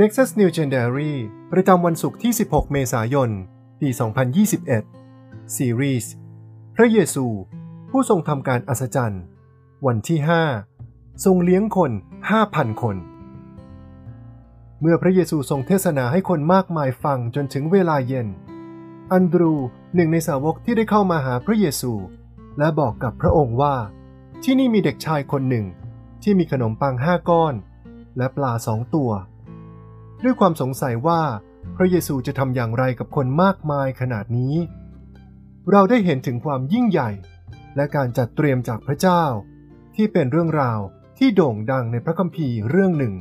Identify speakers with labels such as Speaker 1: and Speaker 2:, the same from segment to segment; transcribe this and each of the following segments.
Speaker 1: Nexus New g e n d a r y ประจำวันศุกร์ที่ 16 เมษายน ปี 2021 ซีรีส์พระเยซู ผู้ทรงทำการอัศจรรย์ วันที่ 5 ทรงเลี้ยงคน 5,000 คน เมื่อพระเยซูทรงเทศนาให้คนมากมายฟังจนถึงเวลาเย็น อันดรูหนึ่งในสาวกที่ได้เข้ามาหาพระเยซู และบอกกับพระองค์ว่า ที่นี่มีเด็กชายคนหนึ่งที่มีขนมปังห้าก้อน และปลาสองตัว ด้วยความสงสัยว่าพระเยซูจะทำอย่างไรกับคนมากมายขนาดนี้ เราได้เห็นถึงความยิ่งใหญ่ และการจัดเตรียมจากพระเจ้า ที่เป็นเรื่องราวที่โด่งดังในพระคัมภีร์เรื่องหนึ่ง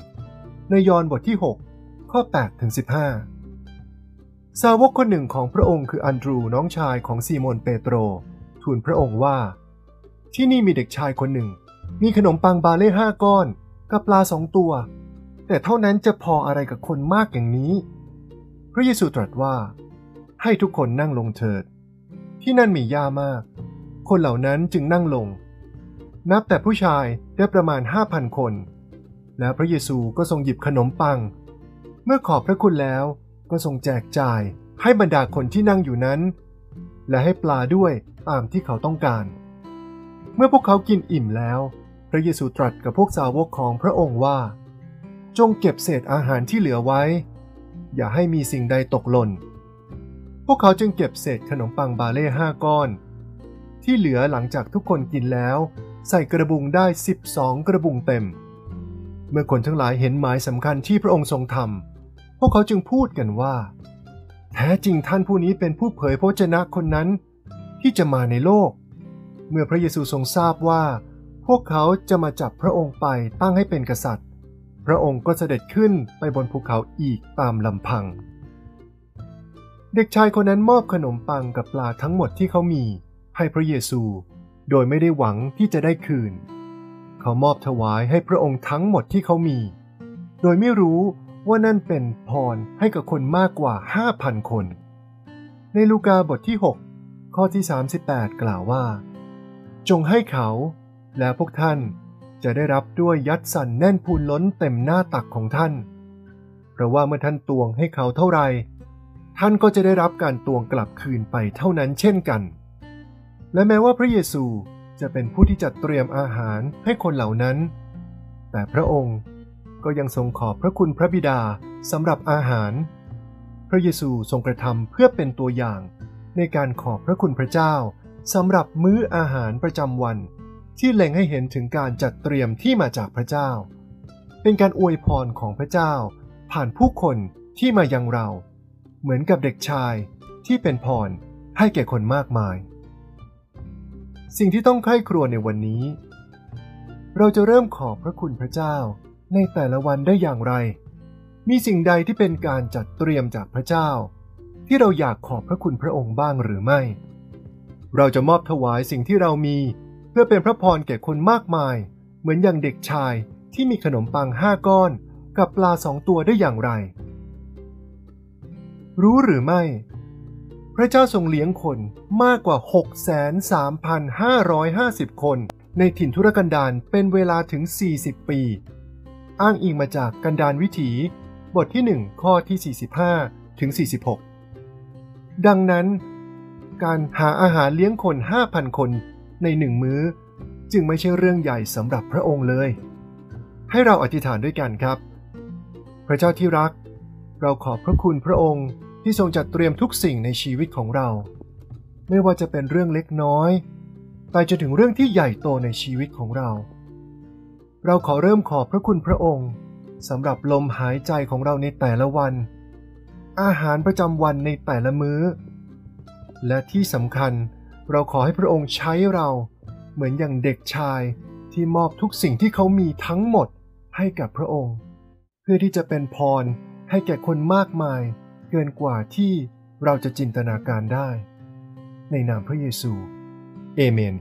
Speaker 1: ในยอห์นบทที่ 6 ข้อ8ถึง15 สาวกคนหนึ่งของพระองค์คืออันดรูน้องชายของซีโมนเปโตร ทูลพระองค์ว่า ที่นี่มีเด็กชายคนหนึ่ง มีขนมปังบาเล่ห้าก้อน กับปลาสองตัว แต่เท่านั้นจะพออะไรกับคนมากอย่างนี้ พระเยซูตรัสว่า ให้ทุกคนนั่งลงเถิด ที่นั่นมีหญ้ามาก คนเหล่านั้นจึงนั่งลง นับแต่ผู้ชายได้ประมาณห้าพันคน และพระเยซูก็ทรงหยิบขนมปัง เมื่อขอบพระคุณแล้วก็ทรงแจกจ่ายให้บรรดาคนที่นั่งอยู่นั้น และให้ปลาด้วยตามที่เขาต้องการ เมื่อพวกเขากินอิ่มแล้ว พระเยซูตรัสกับพวกสาวกของพระองค์ว่า จงเก็บเศษอาหารที่เหลือไว้ อย่าให้มีสิ่งใดตกหล่น พวกเขาจึงเก็บเศษขนมปังบาเล่ห้าก้อน ที่เหลือหลังจากทุกคนกินแล้ว ใส่กระบุงได้ 12 กระบุงเต็ม เมื่อคนทั้งหลายเห็นหมายสำคัญที่พระองค์ทรงทำพวกเขาจึงพูดกันว่า แท้จริงท่านผู้นี้เป็นผู้เผยพระวจนะคนนั้น ที่จะมาในโลก เมื่อพระเยซูทรงทราบว่า พวกเขาจะมาจับพระองค์ไปตั้งให้เป็นกษัตริย์ พระองค์ก็เสด็จขึ้นไปบนภูเขาอีกตามลำพัง เด็กชายคนนั้นมอบขนมปังกับปลาทั้งหมดที่เขามีให้พระเยซู โดยไม่ได้หวังที่จะได้คืน เขามอบถวายให้พระองค์ทั้งหมดที่เขามี โดยไม่รู้ว่านั่นเป็นพรให้กับคนมากกว่า 5,000 คน ในลูกาบทที่ 6 ข้อที่ 38 กล่าวว่า จงให้เขาและพวกท่าน จะได้รับด้วยยัดสันแน่นพูนล้นเต็มหน้าตักของท่าน เพราะว่าเมื่อท่านตวงให้เขาเท่าไรท่านก็จะได้รับการตวงกลับคืนไปเท่านั้นเช่นกัน และแม้ว่าพระเยซูจะเป็นผู้ที่จัดเตรียมอาหารให้คนเหล่านั้น แต่พระองค์ก็ยังทรงขอบพระคุณพระบิดาสำหรับอาหาร พระเยซูทรงกระทำเพื่อเป็นตัวอย่างในการขอบพระคุณพระเจ้าสำหรับมื้ออาหารประจำวัน ที่เล็งให้เห็นถึงการจัดเตรียมที่มาจากพระเจ้า เป็นการอวยพรของพระเจ้า ผ่านผู้คนที่มายังเรา เหมือนกับเด็กชายที่เป็นพรให้แก่คนมากมาย สิ่งที่ต้องใคร่ครวญในวันนี้ เราจะเริ่มขอบพระคุณพระเจ้าในแต่ละวันได้อย่างไร มีสิ่งใดที่เป็นการจัดเตรียมจากพระเจ้า ที่เราอยากขอบพระคุณพระองค์บ้างหรือไม่ เราจะมอบถวายสิ่งที่เรามี เพื่อเป็นพระพรแก่คนมากมาย เหมือนอย่างเด็กชายที่มีขนมปังห้าก้อน กับปลาสองตัวได้อย่างไร รู้หรือไม่ พระเจ้าทรงเลี้ยงคนมากกว่า 6,3,550 คนในถิ่นทุรกันดารเป็นเวลาถึง 40 ปี อ้างอิงมาจากกันดานวิถี บทที่ 1 ข้อที่ 45 ถึง 46 ดังนั้น การหาอาหารเลี้ยงคน 5,000 คน ในหนึ่งมื้อ จึงไม่ใช่เรื่องใหญ่สำหรับพระองค์เลย ให้เราอธิษฐานด้วยกันครับ พระเจ้าที่รัก เราขอบพระคุณพระองค์ที่ทรงจัดเตรียมทุกสิ่งในชีวิตของเรา ไม่ว่าจะเป็นเรื่องเล็กน้อยไปจนถึงเรื่องที่ใหญ่โตในชีวิตของเรา เราขอเริ่มขอบพระคุณพระองค์สำหรับลมหายใจของเราในแต่ละวัน อาหารประจำวันในแต่ละมื้อ และที่สำคัญ เราขอให้พระองค์ใช้เราเหมือนอย่างเด็กชายที่มอบทุกสิ่งที่เขามีทั้งหมดให้กับพระองค์ เพื่อที่จะเป็นพรให้แก่คนมากมาย เกินกว่าที่เราจะจินตนาการได้ ในนามพระเยซู เอเมน